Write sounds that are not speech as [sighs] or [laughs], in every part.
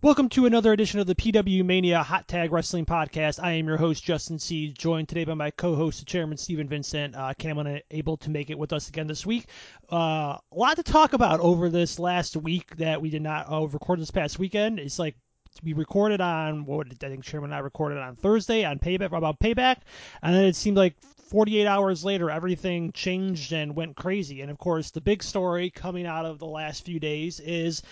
Welcome to another edition of the PW Mania Hot Tag Wrestling Podcast. I am your host, Justin C., joined today by my co host, chairman, Steven Vincent. Uh, Cam unable to make it with us again this week. Uh, a lot to talk about over this last week that we did not uh, record this past weekend. It's like we recorded on, what I think Chairman and I recorded on Thursday on Payback, about Payback, and then it seemed like 48 hours later, everything changed and went crazy. And of course, the big story coming out of the last few days is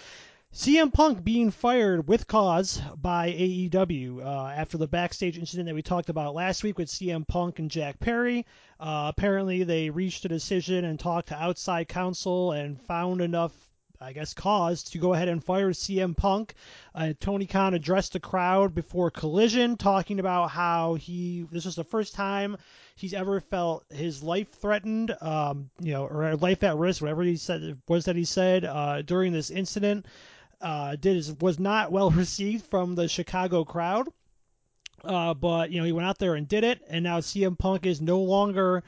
CM Punk being fired with cause by AEW uh, after the backstage incident that we talked about last week with CM Punk and Jack Perry. Uh, apparently, they reached a decision and talked to outside counsel and found enough, I guess, cause to go ahead and fire CM Punk. Uh, Tony Khan addressed the crowd before Collision, talking about how he this was the first time he's ever felt his life threatened, um, you know, or life at risk, whatever he said was that he said uh, during this incident uh, did is was not well [laughs] received from the Chicago crowd. Uh, but you know he went out there and did it, and now CM Punk is no longer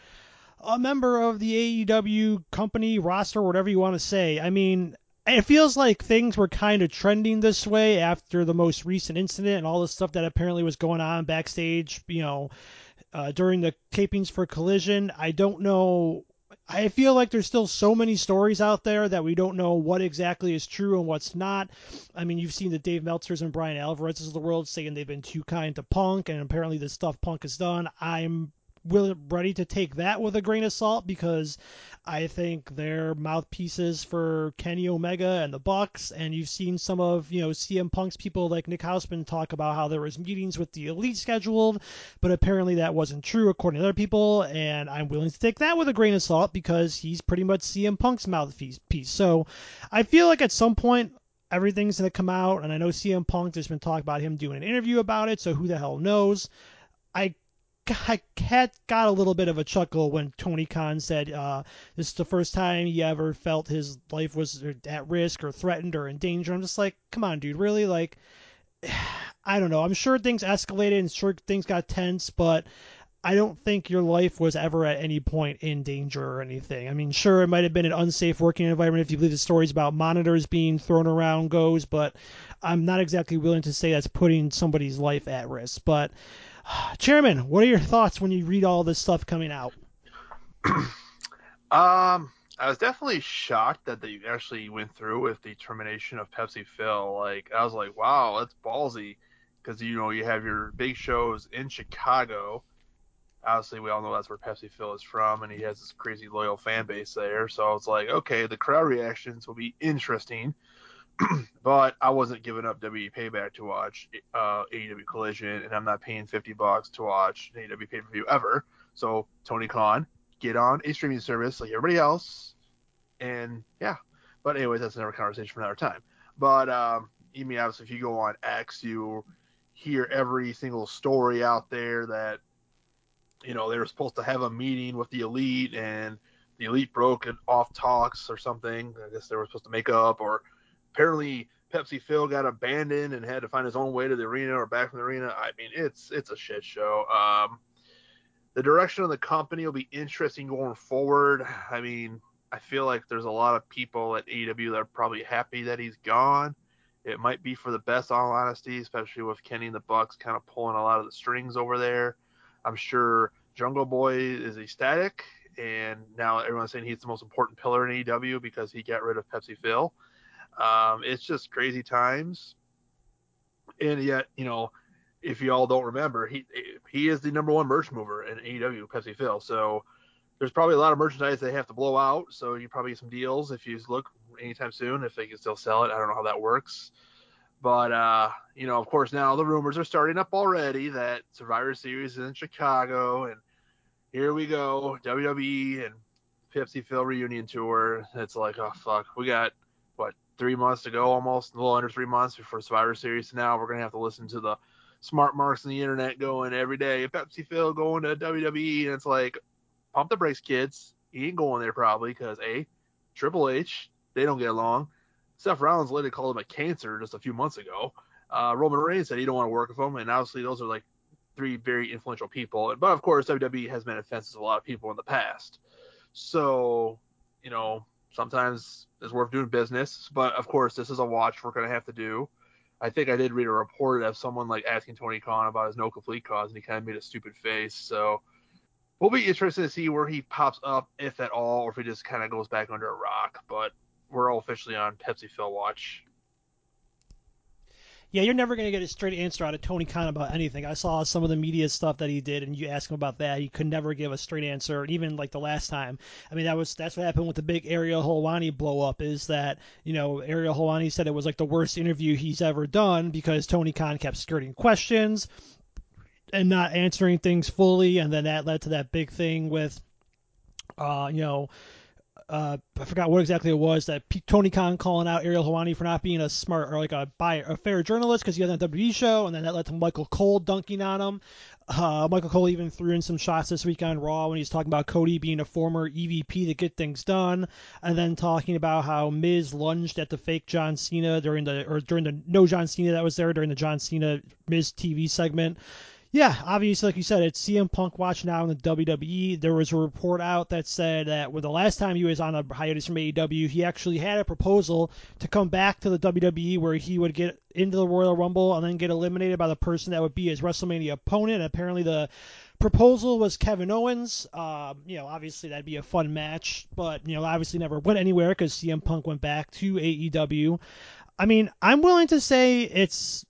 a member of the AEW company roster, whatever you want to say. I mean, it feels like things were kind of trending this way after the most recent incident and all the stuff that apparently was going on backstage. You know, uh, during the tapings for Collision. I don't know I feel like there's still so many stories out there that we don't know what exactly is true and what's not. I mean, you've seen the Dave Meltzers and Bryan Alvarez's of the world saying they've been too kind to Punk, and apparently the stuff Punk has done. I'm willing, ready to take that with a grain of salt because I think they're mouthpieces for Kenny Omega and the Bucks, and you've seen some of you know CM Punk's people like Nick Hausman talk about how there was meetings with the Elite scheduled, but apparently that wasn't true according to other people, and I'm willing to take that with a grain of salt because he's pretty much CM Punk's mouthpiece. So I feel like at some point everything's going to come out, and I know CM Punk. There's been talk about him doing an interview about it, so who the hell knows? I I got a little bit of a chuckle when Tony Khan said uh, this is the first time he ever felt his life was at risk or threatened or in danger. I'm just like, come on, dude, really? Like, [sighs] I don't know. I'm sure things escalated and sure things got tense, but I don't think your life was ever at any point in danger or anything. I mean, sure, it might have been an unsafe working environment if you believe the stories about monitors being thrown around goes, but I'm not exactly willing to say that's putting somebody's life at risk. But [sighs] Chairman, what are your thoughts when you read all this stuff coming out? [clears throat] um, I was definitely shocked that they actually went through with the termination of Pepsi Phil. Like, I was like, wow, that's ballsy, because you know you have your big shows in Chicago. Obviously, we all know that's where Pepsi Phil is from, and he has this crazy loyal fan base there. So I was like, okay, the crowd reactions will be interesting. [clears throat] but I wasn't giving up WWE Payback to watch uh, AEW Collision, and I'm not paying 50 bucks to watch an AEW pay per view ever. So Tony Khan, get on a streaming service like everybody else, and yeah. But anyways, that's another conversation for another time. But um, I mean, obviously, if you go on X, you hear every single story out there that you know they were supposed to have a meeting with the elite, and the elite broke off talks or something. I guess they were supposed to make up or apparently Pepsi Phil got abandoned and had to find his own way to the arena or back from the arena. I mean, it's it's a shit show. Um, the direction of the company will be interesting going forward. I mean, I feel like there's a lot of people at AEW that are probably happy that he's gone. It might be for the best, all honesty, especially with Kenny and the Bucks kind of pulling a lot of the strings over there. I'm sure Jungle Boy is ecstatic, and now everyone's saying he's the most important pillar in AEW because he got rid of Pepsi Phil. Um, it's just crazy times. And yet, you know, if you all don't remember, he he is the number one merch mover in AEW, Pepsi Phil. So there's probably a lot of merchandise they have to blow out. So you probably get some deals if you look anytime soon if they can still sell it. I don't know how that works. But uh, you know, of course, now the rumors are starting up already that Survivor Series is in Chicago, and here we go, WWE and Pepsi Phil reunion tour. It's like, oh fuck, we got three months to go, almost a little under three months before Survivor Series. Now we're gonna have to listen to the smart marks on the internet going every day. Pepsi Phil going to WWE, and it's like, pump the brakes, kids. He ain't going there probably because a Triple H they don't get along. Seth Rollins later called him a cancer just a few months ago. Uh, Roman Reigns said he don't want to work with him, and obviously those are like three very influential people. But of course, WWE has been offensive to a lot of people in the past. So, you know, sometimes it's worth doing business. But of course, this is a watch we're going to have to do. I think I did read a report of someone like asking Tony Khan about his no complete cause, and he kind of made a stupid face. So we'll be interested to see where he pops up, if at all, or if he just kind of goes back under a rock. But we're all officially on Pepsi Phil watch. Yeah, you're never going to get a straight answer out of Tony Khan about anything. I saw some of the media stuff that he did, and you ask him about that, he could never give a straight answer. Even like the last time, I mean, that was that's what happened with the big Ariel Helwani blow up. Is that you know Ariel Helwani said it was like the worst interview he's ever done because Tony Khan kept skirting questions and not answering things fully, and then that led to that big thing with, uh, you know uh, I forgot what exactly it was that P- Tony Khan calling out Ariel Helwani for not being a smart or like a buyer, a fair journalist because he had a WWE show, and then that led to Michael Cole dunking on him. Uh, Michael Cole even threw in some shots this week on Raw when he's talking about Cody being a former EVP to get things done, and then talking about how Miz lunged at the fake John Cena during the or during the no John Cena that was there during the John Cena Miz TV segment. Yeah, obviously, like you said, it's CM Punk watch now in the WWE. There was a report out that said that when the last time he was on a hiatus from AEW, he actually had a proposal to come back to the WWE where he would get into the Royal Rumble and then get eliminated by the person that would be his WrestleMania opponent. apparently, the proposal was Kevin Owens. Um, you know, obviously that'd be a fun match, but you know, obviously never went anywhere because CM Punk went back to AEW. I mean, I'm willing to say it's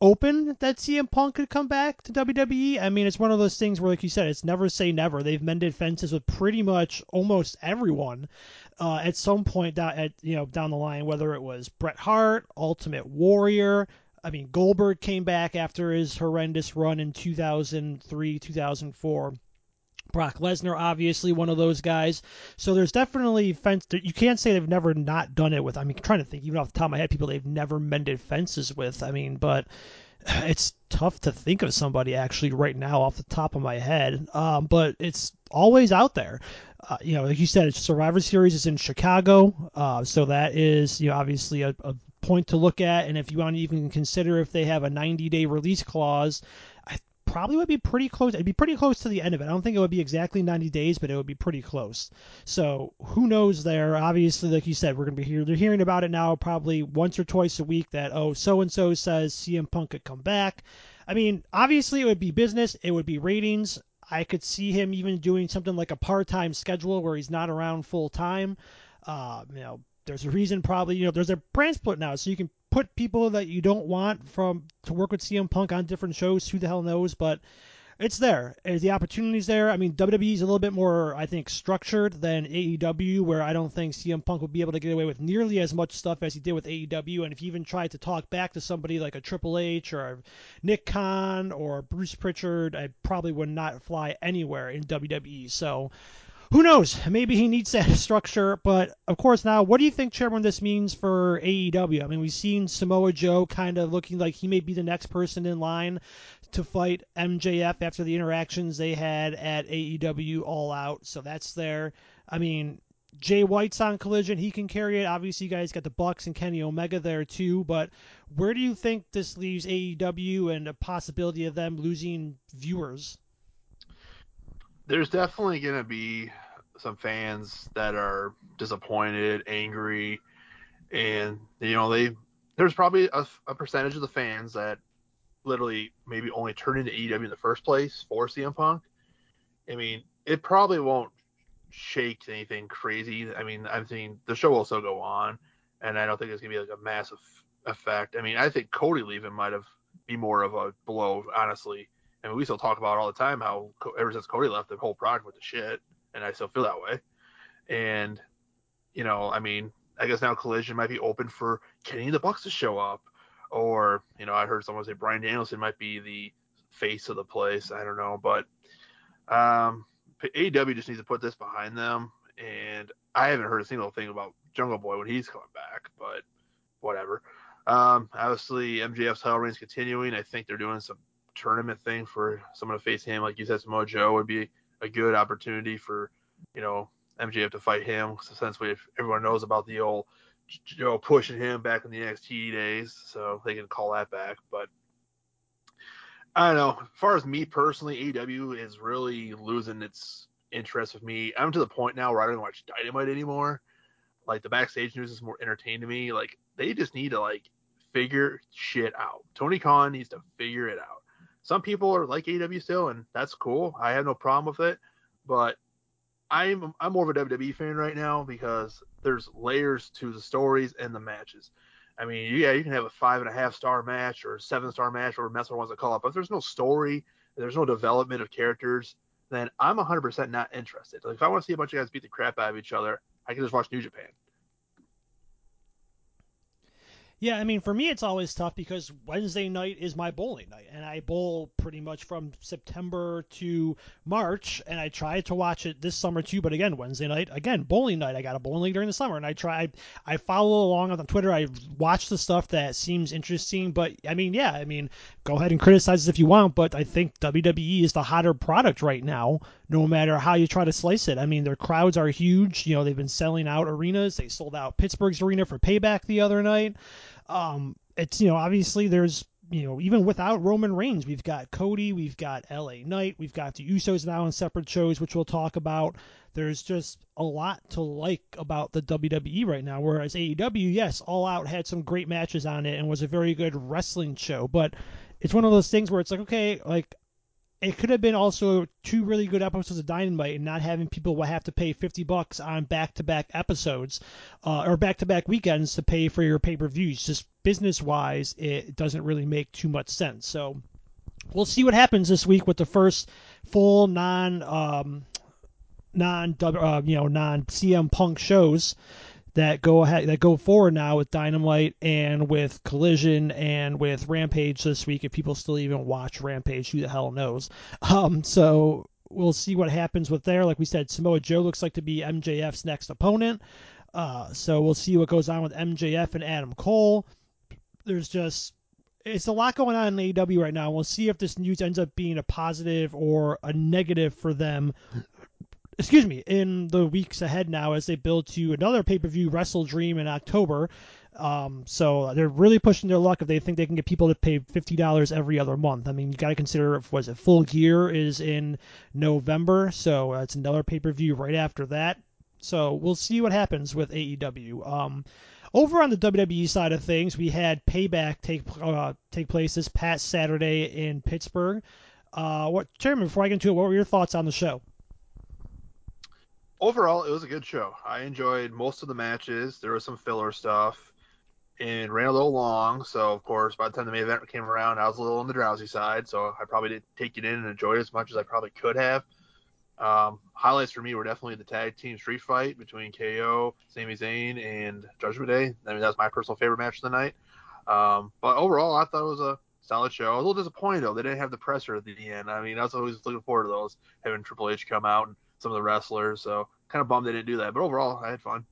open that CM Punk could come back to WWE. I mean, it's one of those things where, like you said, it's never say never. They've mended fences with pretty much almost everyone uh, at some point down at you know down the line, whether it was Bret Hart, Ultimate Warrior. I mean, Goldberg came back after his horrendous run in 2003, 2004. Brock Lesnar, obviously one of those guys. So there's definitely fence. You can't say they've never not done it with. I mean, I'm trying to think even off the top of my head, people they've never mended fences with. I mean, but [sighs] it's tough to think of somebody actually right now off the top of my head. Um, but it's always out there. Uh, you know, like you said, Survivor Series is in Chicago, uh, so that is you know obviously a, a point to look at. And if you want to even consider if they have a 90 day release clause, probably would be pretty close. It'd be pretty close to the end of it. I don't think it would be exactly 90 days, but it would be pretty close. So who knows there? Obviously, like you said, we're gonna be here. Hearing about it now, probably once or twice a week. That oh, so and so says CM Punk could come back. I mean, obviously, it would be business. It would be ratings. I could see him even doing something like a part-time schedule where he's not around full time. Uh, you know, there's a reason probably. You know, there's a brand split now, so you can put people that you don't want from to work with CM Punk on different shows. Who the hell knows? But it's there. Uh, the opportunity's there. I mean, WWE is a little bit more, I think, structured than AEW, where I don't think CM Punk would be able to get away with nearly as much stuff as he did with AEW. And if he even tried to talk back to somebody like a Triple H or Nick Khan or Bruce Pritchard, I probably would not fly anywhere in WWE. So who knows? Maybe he needs that [laughs] structure. But of course, now, what do you think, Chairman, this means for AEW? I mean, we've seen Samoa Joe kind of looking like he may be the next person in line to fight MJF after the interactions they had at AEW All Out. So that's there. I mean, Jay White's on Collision. He can carry it. Obviously, you guys got the Bucks and Kenny Omega there too. But where do you think this leaves AEW and a possibility of them losing viewers? There's definitely going to be some fans that are disappointed, angry, and you know they there's probably a, a, percentage of the fans that literally maybe only turn into AEW in the first place for CM Punk. I mean, it probably won't shake anything crazy. I mean, I'm thinking the show will still go on, and I don't think it's gonna be like a massive effect. I mean, I think Cody leaving might have be more of a blow, honestly. I mean, we still talk about all the time how ever since Cody left, the whole product went to shit, and I still feel that way. And you know, I mean, I guess now Collision might be open for Kenny the Bucks to show up, or you know, I heard someone say Bryan Danielson might be the face of the place. I don't know, but um, AEW just needs to put this behind them. And I haven't heard a single thing about Jungle Boy when he's coming back, but whatever. Um, obviously, MJF's title reign's continuing. I think they're doing some tournament thing for someone to face him. Like you said, Samoa Joe would be a good opportunity for, you know, MJF to fight him. so Since we everyone knows about the old Joe pushing him back in the NXT days, so they can call that back. But I don't know. As far as me personally, AEW is really losing its interest with me. I'm to the point now where I don't watch Dynamite anymore. Like the backstage news is more entertaining to me. Like they just need to like figure shit out. Tony Khan needs to figure it out. Some people are like AEW still, and that's cool. I have no problem with it. But I'm I'm more of a WWE fan right now because there's layers to the stories and the matches. I mean, yeah, you can have a five and a half star match or a seven star match, or Meltzer wants to call it, but if there's no story, there's no development of characters, then I'm 100% not interested. Like, if I want to see a bunch of guys beat the crap out of each other, I can just watch New Japan. Yeah, I mean, for me, it's always tough because Wednesday night is my bowling night, and I bowl pretty much from September to March, and I try to watch it this summer too. But again, Wednesday night, again, bowling night. I got a bowling league during the summer, and I try, I follow along on Twitter. I watch the stuff that seems interesting, but I mean, yeah, I mean, go ahead and criticize if you want, but I think WWE is the hotter product right now, no matter how you try to slice it. I mean, their crowds are huge. You know, they've been selling out arenas. They sold out Pittsburgh's arena for Payback the other night. Um, it's you know obviously there's you know even without Roman Reigns, we've got Cody, we've got LA Knight, we've got the Usos now in separate shows, which we'll talk about. There's just a lot to like about the WWE right now. Whereas AEW, yes, All Out had some great matches on it and was a very good wrestling show, but it's one of those things where it's like, okay, like it could have been also two really good episodes of Dynamite and not having people have to pay 50 bucks on back-to-back episodes uh, or back-to-back weekends to pay for your pay-per-views. Just business-wise, it doesn't really make too much sense. So we'll see what happens this week with the first full non um, non uh, you know non CM Punk shows that go ahead that go forward now with Dynamite and with Collision and with Rampage this week. If people still even watch Rampage, who the hell knows? Um, so we'll see what happens with there. Like we said, Samoa Joe looks like to be MJF's next opponent. Uh, so we'll see what goes on with MJF and Adam Cole. There's just it's a lot going on in AEW right now. We'll see if this news ends up being a positive or a negative for them excuse me, in the weeks ahead now as they build to another pay per view Wrestle Dream in October. Um, so they're really pushing their luck if they think they can get people to pay fifty dollars every other month. I mean, you got to consider if was it Full Gear is in November, so it's another pay per view right after that. So we'll see what happens with AEW. Um, over on the WWE side of things, we had Payback take uh, take place this past Saturday in Pittsburgh. Uh, what, Chairman? Before I get into it, what were your thoughts on the show? Overall, it was a good show. I enjoyed most of the matches. There was some filler stuff and ran a little long. So, of course, by the time the main event came around, I was a little on the drowsy side. So, I probably didn't take it in and enjoy it as much as I probably could have. Um, highlights for me were definitely the tag team street fight between KO, Sami Zayn, and Judgment Day. I mean, that was my personal favorite match of the night. Um, but overall, I thought it was a solid show. I was a little disappointed though; they didn't have the presser at the end. I mean, I was always looking forward to those, having Triple H come out and some of the wrestlers. So kind of bummed they didn't do that. But overall, I had fun.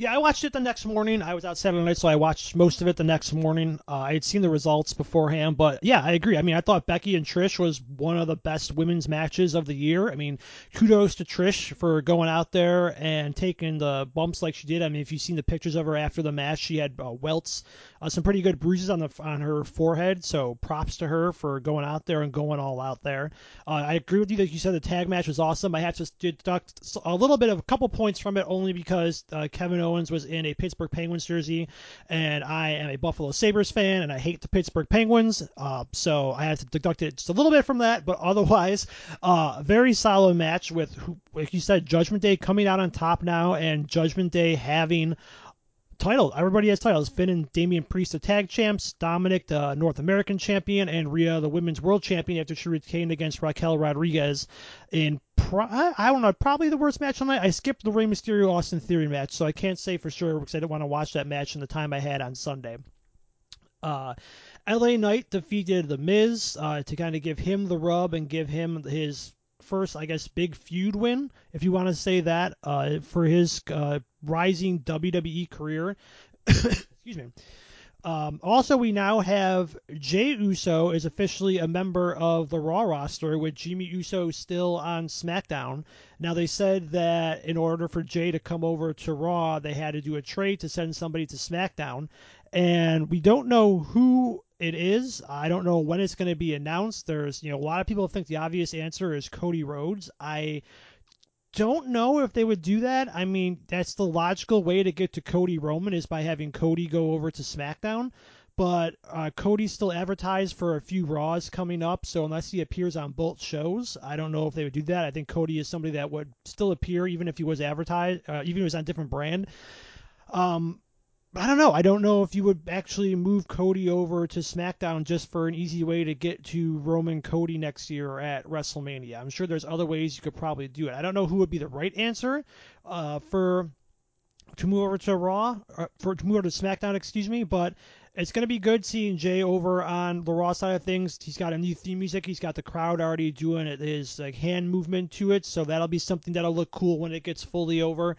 Yeah, I watched it the next morning. I was out Saturday night, so I watched most of it the next morning. Uh, I had seen the results beforehand, but yeah, I agree. I mean, I thought Becky and Trish was one of the best women's matches of the year. I mean, kudos to Trish for going out there and taking the bumps like she did. I mean, if you've seen the pictures of her after the match, she had uh, welts, uh, some pretty good bruises on the on her forehead. So props to her for going out there and going all out there. Uh, I agree with you that you said the tag match was awesome. I have to deduct a little bit of a couple points from it only because uh, Kevin Owens was in a Pittsburgh Penguins jersey, and I am a Buffalo Sabres fan, and I hate the Pittsburgh Penguins. Uh, so I had to deduct it just a little bit from that, but [laughs] otherwise, uh, very solid match with, like you said, Judgment Day coming out on top now, and Judgment Day having title. Everybody has titles. Finn and Damian Priest, the tag champs. Dominic, the North American champion, and Rhea, the women's world champion, after she retained against Raquel Rodriguez in pro- I don't know, probably the worst match on night. I skipped the Rey Mysterio Austin Theory match, so I can't say for sure because I didn't want to watch that match in the time I had on Sunday. Uh, LA Knight defeated The Miz uh, to kind of give him the rub and give him his first, I guess, big feud win, if you want to say that, uh, for his uh, rising WWE career. [coughs] Excuse me. Um, also, we now have Jey Uso is officially a member of the Raw roster, with Jimmy Uso still on SmackDown. Now, they said that in order for Jey to come over to Raw, they had to do a trade to send somebody to SmackDown, and we don't know who it is. I don't know when it's going to be announced. There's, you know, a lot of people think the obvious answer is Cody Rhodes. I don't know if they would do that. I mean, that's the logical way to get to Cody Roman is by having Cody go over to SmackDown. But uh, Cody's still advertised for a few Raws coming up, so unless he appears on both shows, I don't know if they would do that. I think Cody is somebody that would still appear even if he was advertised, uh, even if he was on different brand. Um, I don't know. I don't know if you would actually move Cody over to SmackDown just for an easy way to get to Roman Cody next year at WrestleMania. I'm sure there's other ways you could probably do it. I don't know who would be the right answer uh, for to move over to Raw, or for to move over to SmackDown, excuse me. But it's going to be good seeing Jey over on the Raw side of things. He's got a new theme music. He's got the crowd already doing his like hand movement to it, so that'll be something that'll look cool when it gets fully over.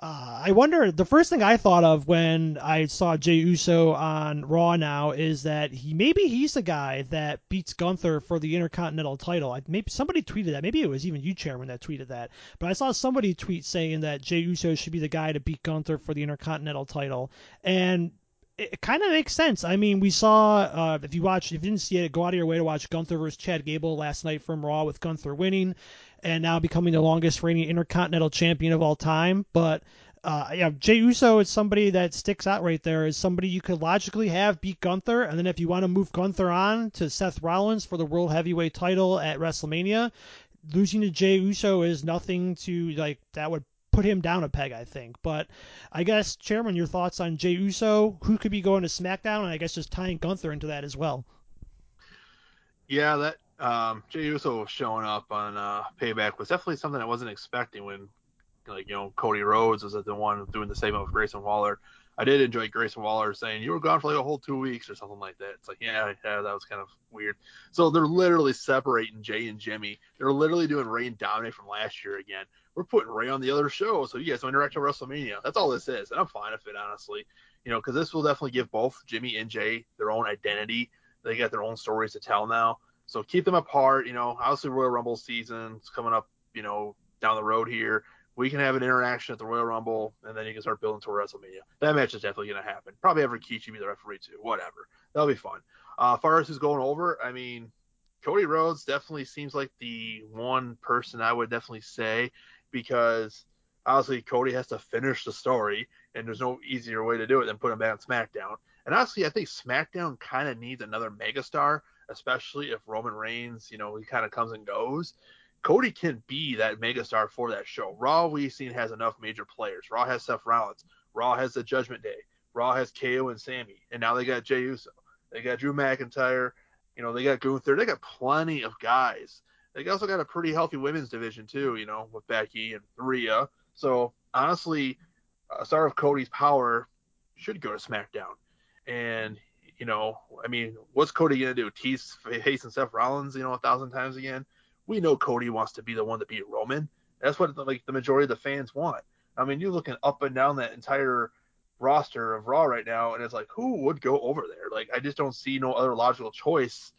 Uh, I wonder. The first thing I thought of when I saw Jey Uso on Raw now is that he maybe he's the guy that beats Gunther for the Intercontinental title. I, maybe somebody tweeted that. Maybe it was even you, Chairman, that tweeted that. But I saw somebody tweet saying that Jey Uso should be the guy to beat Gunther for the Intercontinental title, and it kind of makes sense. I mean, we saw uh, if you watch, if you didn't see it, go out of your way to watch Gunther versus Chad Gable last night from Raw with Gunther winning and now becoming the longest reigning Intercontinental Champion of all time. But uh, yeah, Jey Uso is somebody that sticks out right there. Is somebody you could logically have beat Gunther, and then if you want to move Gunther on to Seth Rollins for the World Heavyweight title at WrestleMania, losing to Jey Uso is nothing to like that would put him down a peg, I think. But I guess, Chairman, your thoughts on Jey Uso, who could be going to SmackDown, and I guess just tying Gunther into that as well. Yeah, that um, Jey Uso showing up on uh, Payback was definitely something I wasn't expecting when, like, you know, Cody Rhodes was the one doing the same with Grayson Waller. I did enjoy Grayson Waller saying you were gone for like a whole two weeks or something like that. It's like, yeah, yeah, that was kind of weird. So they're literally separating Jey and Jimmy. They're literally doing Rey and Dominic from last year again. We're putting Rey on the other show, so you guys will interact with WrestleMania. That's all this is, and I'm fine with it, honestly. You know, because this will definitely give both Jimmy and Jey their own identity. They got their own stories to tell now. So keep them apart. You know, obviously Royal Rumble season's coming up. You know, down the road here, we can have an interaction at the Royal Rumble, and then you can start building to WrestleMania. That match is definitely going to happen. Probably have Rikishi be the referee too. Whatever. That'll be fun. Uh, far as who's going over, I mean, Cody Rhodes definitely seems like the one person I would definitely say because obviously Cody has to finish the story, and there's no easier way to do it than put him back on SmackDown. And honestly, I think SmackDown kind of needs another megastar especially if Roman Reigns, you know, he kind of comes and goes. Cody can be that megastar for that show. Raw we've seen has enough major players. Raw has Seth Rollins. Raw has the Judgment Day. Raw has KO and Sami, and now they got Jey Uso. They got Drew McIntyre. You know, they got Gunther. They got plenty of guys. They also got a pretty healthy women's division too. You know, with Becky and Rhea. So honestly, a star of Cody's power should go to SmackDown, and you know, I mean, what's Cody gonna do? Tease facing Seth Rollins, you know, a thousand times again? We know Cody wants to be the one to beat Roman. That's what like the majority of the fans want. I mean, you're looking up and down that entire roster of Raw right now, and it's like, who would go over there? Like, I just don't see no other logical choice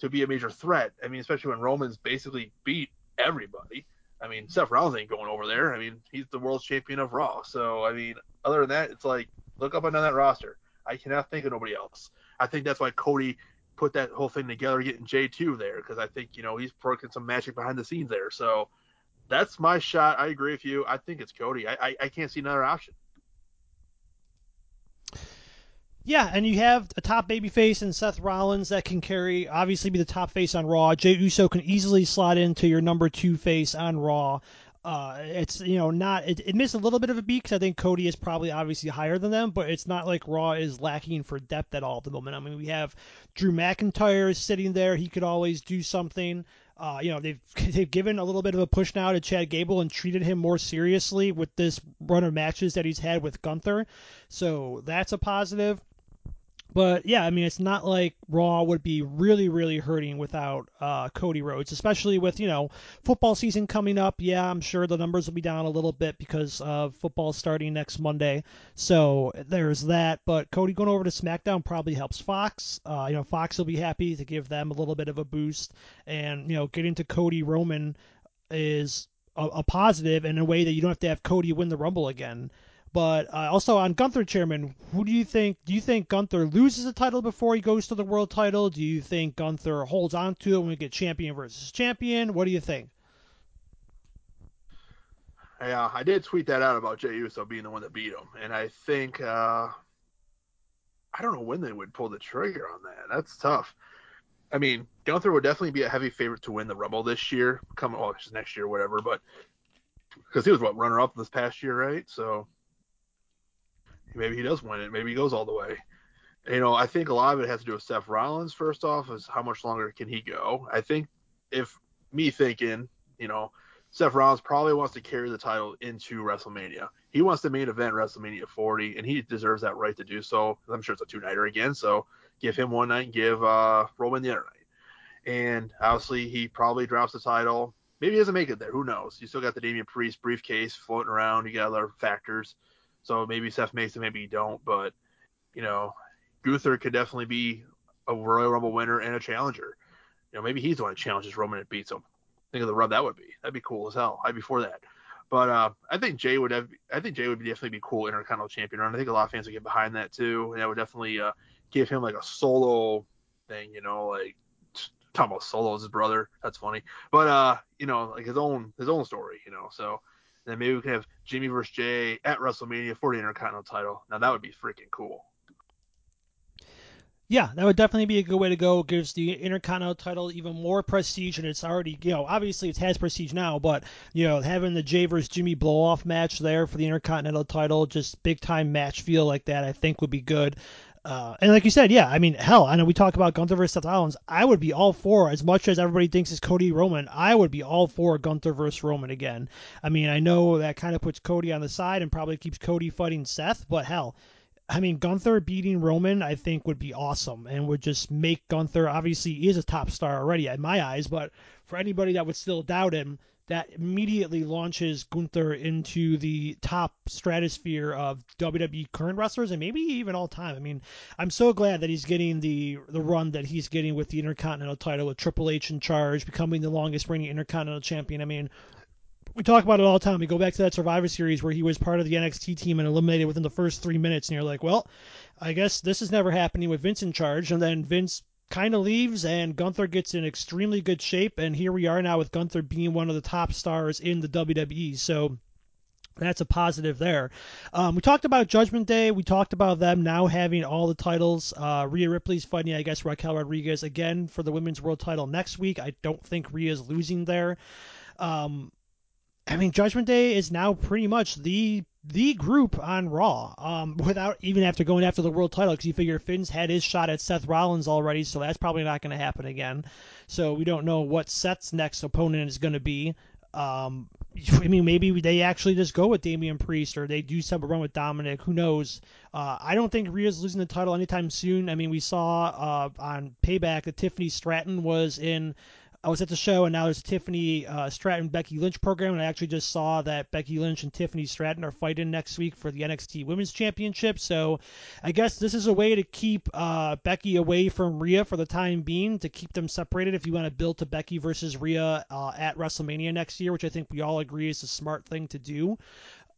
to be a major threat. I mean, especially when Roman's basically beat everybody. I mean, Seth Rollins ain't going over there. I mean, he's the world champion of Raw. So, I mean, other than that, it's like, look up and down that roster. I cannot think of nobody else. I think that's why Cody put that whole thing together, getting J2 there, because I think you know he's working some magic behind the scenes there. So that's my shot. I agree with you. I think it's Cody. I I, I can't see another option. Yeah, and you have a top babyface in Seth Rollins that can carry, obviously, be the top face on Raw. Jey Uso can easily slot into your number two face on Raw. Uh, it's you know not it, it missed a little bit of a beat because I think Cody is probably obviously higher than them, but it's not like Raw is lacking for depth at all at the moment. I mean, we have Drew McIntyre sitting there; he could always do something. Uh, you know, they've [laughs] they've given a little bit of a push now to Chad Gable and treated him more seriously with this run of matches that he's had with Gunther, so that's a positive. But yeah, I mean, it's not like Raw would be really, really hurting without uh, Cody Rhodes, especially with you know football season coming up. Yeah, I'm sure the numbers will be down a little bit because of football starting next Monday. So there's that. But Cody going over to SmackDown probably helps Fox. Uh, you know, Fox will be happy to give them a little bit of a boost, and you know, getting to Cody Roman is a, a positive in a way that you don't have to have Cody win the Rumble again. But uh, also on Gunther, Chairman, who do you think? Do you think Gunther loses the title before he goes to the world title? Do you think Gunther holds on to it when we get champion versus champion? What do you think? Yeah, I did tweet that out about Jey Uso being the one that beat him, and I think uh, I don't know when they would pull the trigger on that. That's tough. I mean, Gunther would definitely be a heavy favorite to win the Rumble this year, coming well next year, or whatever. But because he was what runner up this past year, right? So maybe he does win it. Maybe he goes all the way. You know, I think a lot of it has to do with Seth Rollins. First off, is how much longer can he go? I think if me thinking, you know, Seth Rollins probably wants to carry the title into WrestleMania. He wants to main event WrestleMania 40, and he deserves that right to do so. I'm sure it's a two nighter again, so give him one night, give uh, Roman the other night. And obviously, he probably drops the title. Maybe he doesn't make it there. Who knows? You still got the Damian Priest briefcase floating around. You got other factors. So maybe Seth Mason, maybe you don't. But, you know, Gunther could definitely be a Royal Rumble winner and a challenger. You know, maybe he's the one that challenges Roman and beats him. Think of the rub that would be. That'd be cool as hell. I'd be for that. But uh, I think Jey would have. I think Jey would definitely be cool Intercontinental Champion, and I think a lot of fans would get behind that too. And that would definitely uh, give him like a solo thing, you know, like talking about Solo as his brother. That's funny. But uh, you know, like his own his own story, you know. So then maybe we could have Jimmy versus Jey at WrestleMania for the Intercontinental title. Now that would be freaking cool. Yeah, that would definitely be a good way to go. It gives the Intercontinental title even more prestige, and it's already, you know, obviously it has prestige now, but you know, having the Jey versus Jimmy blow off match there for the Intercontinental title, just big time match feel like that, I think would be good. Uh, and like you said, yeah, I mean, hell, I know we talk about Gunther versus Seth Rollins. I would be all for, as much as everybody thinks is Cody Roman, I would be all for Gunther versus Roman again. I mean, I know that kind of puts Cody on the side and probably keeps Cody fighting Seth, but hell, I mean, Gunther beating Roman, I think, would be awesome and would just make Gunther, obviously, he is a top star already in my eyes, but for anybody that would still doubt him, that immediately launches Gunther into the top stratosphere of WWE current wrestlers and maybe even all time. I mean, I'm so glad that he's getting the the run that he's getting with the Intercontinental title with Triple H in charge, becoming the longest reigning Intercontinental champion. I mean, we talk about it all the time. We go back to that Survivor Series where he was part of the NXT team and eliminated within the first three minutes, and you're like, well, I guess this is never happening with Vince in charge. And then Vince kind of leaves, and Gunther gets in extremely good shape, and here we are now with Gunther being one of the top stars in the WWE. So that's a positive there. Um, we talked about Judgment Day. We talked about them now having all the titles. Uh, Rhea Ripley's fighting, I guess, Raquel Rodriguez again for the women's world title next week. I don't think Rhea's losing there. Um, I mean, Judgment Day is now pretty much the the group on Raw, um, without even after going after the world title, because you figure Finn's had his shot at Seth Rollins already, so that's probably not going to happen again. So we don't know what Seth's next opponent is going to be. Um, I mean, maybe they actually just go with Damian Priest, or they do some run with Dominic. Who knows? Uh, I don't think Rhea's losing the title anytime soon. I mean, we saw uh, on Payback that Tiffany Stratton was in I was at the show, and now there's Tiffany uh, Stratton Becky Lynch program, and I actually just saw that Becky Lynch and Tiffany Stratton are fighting next week for the NXT Women's Championship. So I guess this is a way to keep uh, Becky away from Rhea for the time being, to keep them separated. If you want to build to Becky versus Rhea uh, at WrestleMania next year, which I think we all agree is a smart thing to do.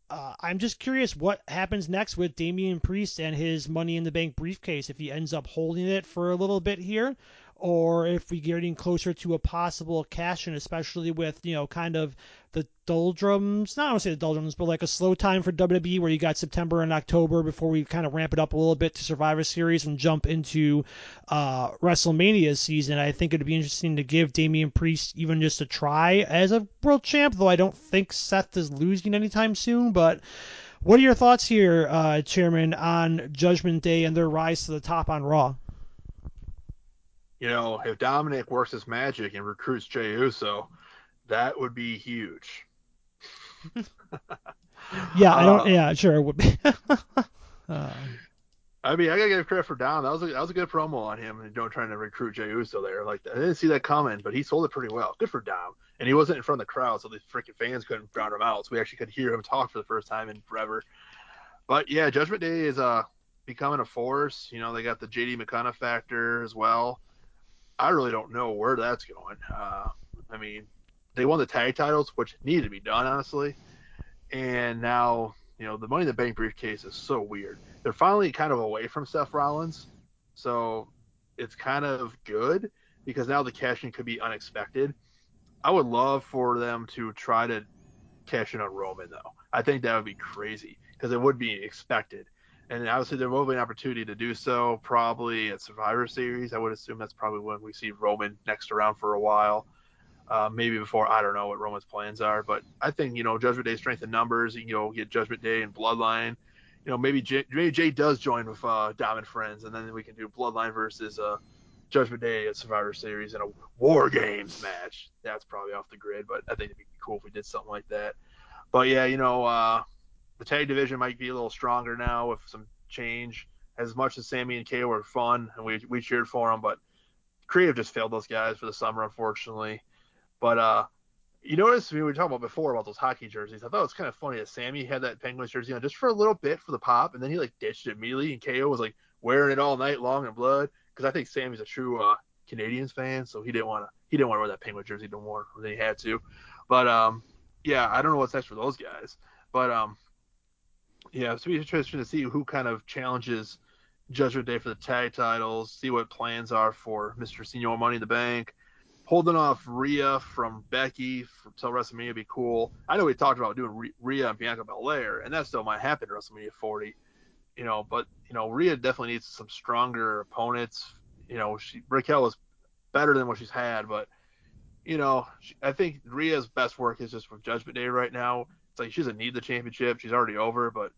Uh, I'm just curious what happens next with Damian Priest and his Money in the Bank briefcase if he ends up holding it for a little bit here, or if we're getting closer to a possible cash in, especially with, you know, kind of the doldrums, not I to say the doldrums, but like a slow time for WWE where you got September and October before we kind of ramp it up a little bit to Survivor Series and jump into uh, WrestleMania season. I think it'd be interesting to give Damian Priest even just a try as a world champ, though I don't think Seth is losing anytime soon, but. What are your thoughts here, uh, Chairman, on Judgment Day and their rise to the top on Raw? You know, if Dominic works his magic and recruits Jey Uso, that would be huge. [laughs] yeah, I don't. Uh, yeah, sure it would be. uh, I mean, I gotta give credit for Dom. That was a that was a good promo on him, and you know, trying to recruit Jey Uso there. Like I didn't see that coming, but he sold it pretty well. Good for Dom. And he wasn't in front of the crowd, so the freaking fans couldn't drown him out. So we actually could hear him talk for the first time in forever. But yeah, Judgment Day is uh becoming a force. You know, they got the JD McDonagh factor as well. I really don't know where that's going. Uh, I mean, they won the tag titles, which needed to be done, honestly. And now, you know, the Money in the Bank briefcase is so weird. They're finally kind of away from Seth Rollins, so it's kind of good because now the cashing could be unexpected. I would love for them to try to cash in on Roman though. I think that would be crazy because it would be expected. And obviously there will be an opportunity to do so probably at Survivor Series. I would assume that's probably when we see Roman next around for a while. Uh, maybe before I don't know what Roman's plans are, but I think you know Judgment Day strength in numbers. You know, get Judgment Day and Bloodline. You know, maybe Jey, maybe Jey does join with uh, Diamond Friends, and then we can do Bloodline versus uh, Judgment Day at Survivor Series in a War Games match. That's probably off the grid, but I think it'd be cool if we did something like that. But yeah, you know, uh, the tag division might be a little stronger now with some change. As much as Sami and Kay were fun and we we cheered for them, but creative just failed those guys for the summer, unfortunately. But uh, you notice we were talking about before about those hockey jerseys. I thought it was kind of funny that Sami had that Penguins jersey on just for a little bit for the pop, and then he like ditched it immediately, and KO was like wearing it all night long in blood because I think Sami's a true uh, Canadiens fan, so he didn't want to he didn't want to wear that Penguin jersey no more than he had to. But um, yeah, I don't know what's next for those guys, but um, yeah, it's be interesting to see who kind of challenges Judgment Day for the tag titles, see what plans are for Mr. Señor Money in the Bank. Holding off Rhea from Becky for, until WrestleMania would be cool. I know we talked about doing Rhea and Bianca Belair, and that still might happen at WrestleMania 40. You know, but you know, Rhea definitely needs some stronger opponents. You know, she Raquel is better than what she's had, but you know, she, I think Rhea's best work is just with Judgment Day right now. Like she doesn't need the championship; she's already over. But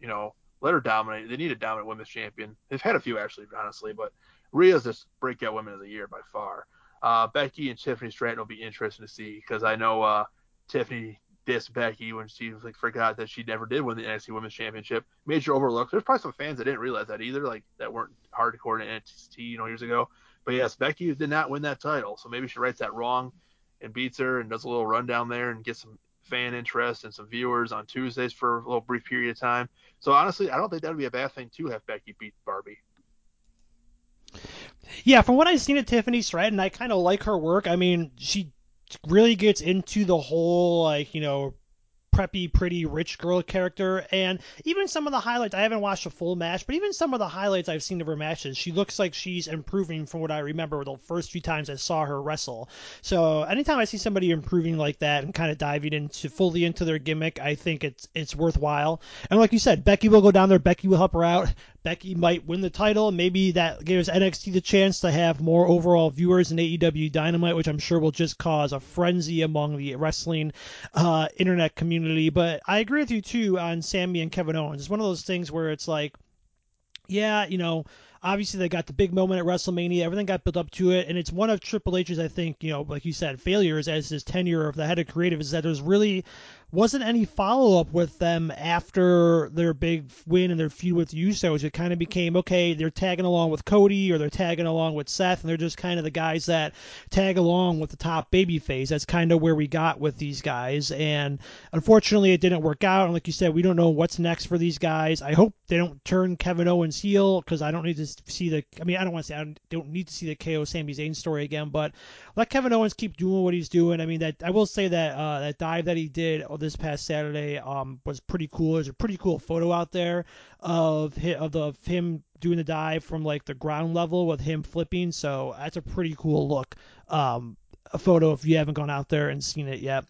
you know, let her dominate. They need a dominant women's champion. They've had a few actually, honestly, but Rhea's just breakout women of the year by far. Uh, Becky and Tiffany Stratton will be interesting to see because I know uh, Tiffany dissed Becky when she like forgot that she never did win the NXT Women's Championship. Major overlook. There's probably some fans that didn't realize that either, like that weren't hardcore in NXT, you know, years ago. But yes, Becky did not win that title, so maybe she writes that wrong and beats her and does a little rundown there and gets some fan interest and some viewers on Tuesdays for a little brief period of time. So honestly, I don't think that would be a bad thing to have Becky beat Barbie. Yeah, from what I've seen of Tiffany Stratton, I kind of like her work. I mean, she really gets into the whole like you know preppy, pretty rich girl character. And even some of the highlights, I haven't watched a full match, but even some of the highlights I've seen of her matches, she looks like she's improving from what I remember the first few times I saw her wrestle. So anytime I see somebody improving like that and kind of diving into fully into their gimmick, I think it's it's worthwhile. And like you said, Becky will go down there. Becky will help her out. Becky might win the title. Maybe that gives NXT the chance to have more overall viewers in AEW Dynamite, which I'm sure will just cause a frenzy among the wrestling uh, internet community. But I agree with you too on Sami and Kevin Owens. It's one of those things where it's like, yeah, you know, obviously they got the big moment at WrestleMania. Everything got built up to it, and it's one of Triple H's, I think, you know, like you said, failures as his tenure of the head of creative is that there's really wasn't any follow up with them after their big win and their feud with the Usos. It kind of became okay, they're tagging along with Cody or they're tagging along with Seth, and they're just kind of the guys that tag along with the top babyface. That's kind of where we got with these guys, and unfortunately, it didn't work out. And like you said, we don't know what's next for these guys. I hope they don't turn Kevin Owens heel because I don't need to see the. I mean, I don't want to say I don't, don't need to see the KO Sami Zayn story again, but let Kevin Owens keep doing what he's doing. I mean, that I will say that uh, that dive that he did this past Saturday um, was pretty cool. There's a pretty cool photo out there of of the of him doing the dive from like the ground level with him flipping. So that's a pretty cool look. Um, a photo if you haven't gone out there and seen it yet.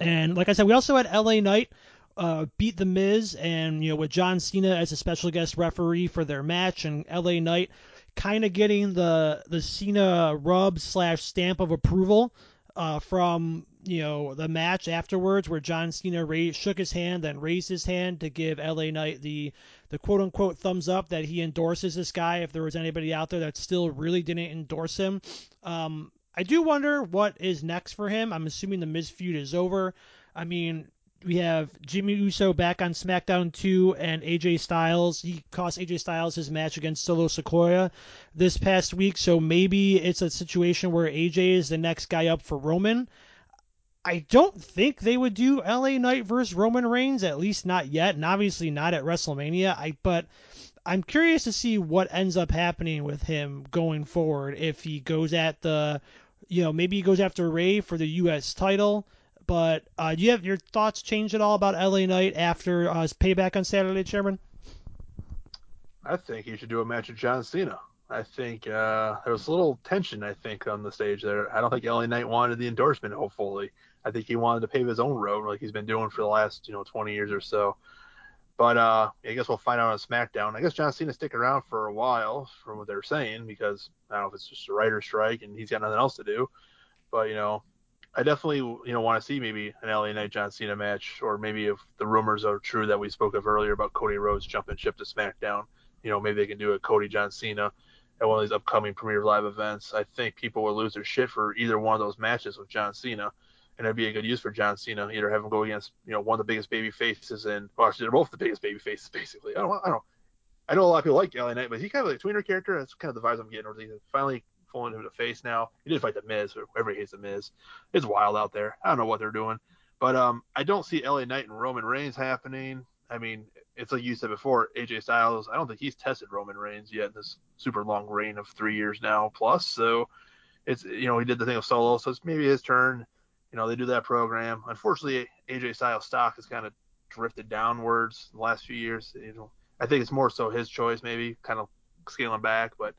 And like I said, we also had LA Knight uh, beat the Miz, and you know with John Cena as a special guest referee for their match, and LA Knight kind of getting the the Cena rub slash stamp of approval uh, from you know the match afterwards, where John Cena raised, shook his hand, then raised his hand to give LA Knight the the quote unquote thumbs up that he endorses this guy. If there was anybody out there that still really didn't endorse him, um, I do wonder what is next for him. I'm assuming the Miz feud is over. I mean, we have Jimmy Uso back on SmackDown 2 and AJ Styles. He cost AJ Styles his match against Solo Sikoa this past week, so maybe it's a situation where AJ is the next guy up for Roman. I don't think they would do LA Knight versus Roman Reigns, at least not yet, and obviously not at WrestleMania. I but I'm curious to see what ends up happening with him going forward if he goes at the you know, maybe he goes after Rey for the US title but uh, do you have your thoughts changed at all about LA Knight after uh, his payback on Saturday, Chairman? I think he should do a match with John Cena. I think uh, there was a little tension, I think, on the stage there. I don't think LA Knight wanted the endorsement, hopefully. I think he wanted to pave his own road like he's been doing for the last you know 20 years or so. But uh, I guess we'll find out on SmackDown. I guess John Cena stick around for a while, from what they're saying, because I don't know if it's just a writer strike and he's got nothing else to do. But you know, I definitely you know want to see maybe an LA Knight John Cena match, or maybe if the rumors are true that we spoke of earlier about Cody Rhodes jumping ship to SmackDown, you know maybe they can do a Cody John Cena at one of these upcoming Premier Live events. I think people will lose their shit for either one of those matches with John Cena, and it'd be a good use for John Cena. Either have him go against you know one of the biggest baby faces, and well, actually they're both the biggest baby faces [laughs] basically. I don't I don't I know a lot of people like LA Knight, but he's kind of like a tweener character. That's kind of the vibes I'm getting. Where he's finally falling into the face now. He did fight the Miz, or everybody hates the Miz. It's wild out there. I don't know what they're doing, but um, I don't see LA Knight and Roman Reigns happening. I mean, it's like you said before, AJ Styles. I don't think he's tested Roman Reigns yet in this super long reign of three years now plus. So it's you know he did the thing of solo, so it's maybe his turn. You know they do that program. Unfortunately, AJ Styles stock has kind of drifted downwards the last few years. You know I think it's more so his choice maybe, kind of scaling back. But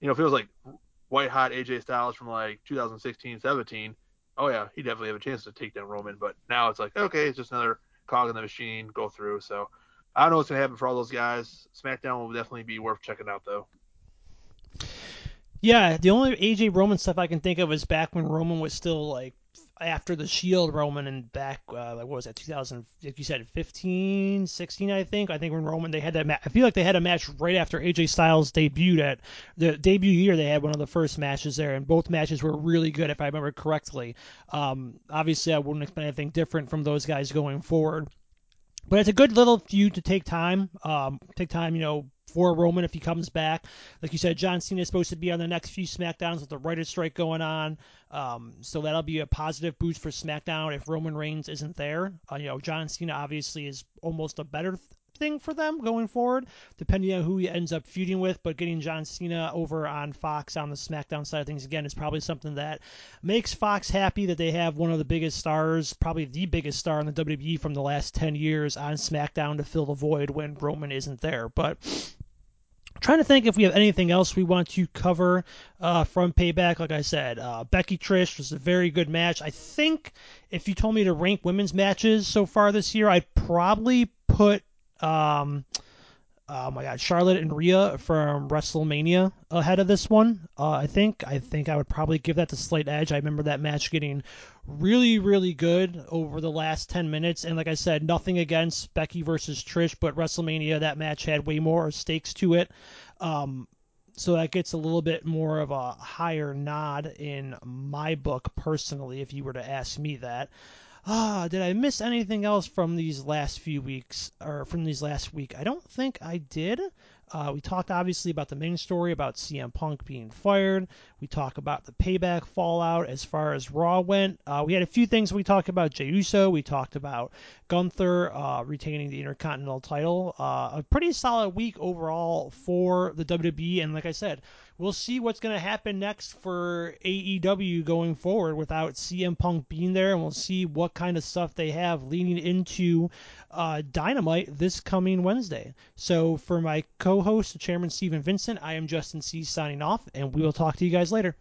you know if it was like white hot AJ Styles from like 2016, 17, oh yeah, he definitely have a chance to take down Roman. But now it's like okay, it's just another cog in the machine, go through. So I don't know what's gonna happen for all those guys. SmackDown will definitely be worth checking out though. Yeah, the only AJ Roman stuff I can think of is back when Roman was still like after the Shield Roman and back uh, what was that 2000 like you said 15 16 I think I think when Roman they had that match I feel like they had a match right after AJ Styles debuted at the debut year they had one of the first matches there and both matches were really good if I remember correctly um, obviously I wouldn't expect anything different from those guys going forward but it's a good little feud to take time. Um, take time, you know, for Roman if he comes back. Like you said, John Cena is supposed to be on the next few SmackDowns with the writer's strike going on. Um, so that'll be a positive boost for SmackDown if Roman Reigns isn't there. Uh, you know, John Cena obviously is almost a better thing for them going forward, depending on who he ends up feuding with. But getting John Cena over on Fox on the SmackDown side of things again is probably something that makes Fox happy that they have one of the biggest stars, probably the biggest star in the WWE from the last 10 years on SmackDown to fill the void when Roman isn't there. But trying to think if we have anything else we want to cover uh, from Payback. Like I said, uh, Becky Trish was a very good match. I think if you told me to rank women's matches so far this year, I'd probably put um, oh my God, Charlotte and Rhea from WrestleMania ahead of this one. Uh, I think I think I would probably give that the slight edge. I remember that match getting really really good over the last 10 minutes, and like I said, nothing against Becky versus Trish, but WrestleMania that match had way more stakes to it. Um, so that gets a little bit more of a higher nod in my book personally if you were to ask me that ah, did I miss anything else from these last few weeks or from these last week? I don't think I did. Uh, we talked obviously about the main story about CM Punk being fired. We talked about the payback fallout as far as Raw went. Uh, we had a few things we talked about Jey Uso. We talked about Gunther uh, retaining the Intercontinental title. Uh, a pretty solid week overall for the WWE. And like I said, we'll see what's going to happen next for AEW going forward without CM Punk being there, and we'll see what kind of stuff they have leading into uh, Dynamite this coming Wednesday. So for my co-host, Chairman Steven Vincent, I am Justin C signing off, and we will talk to you guys later.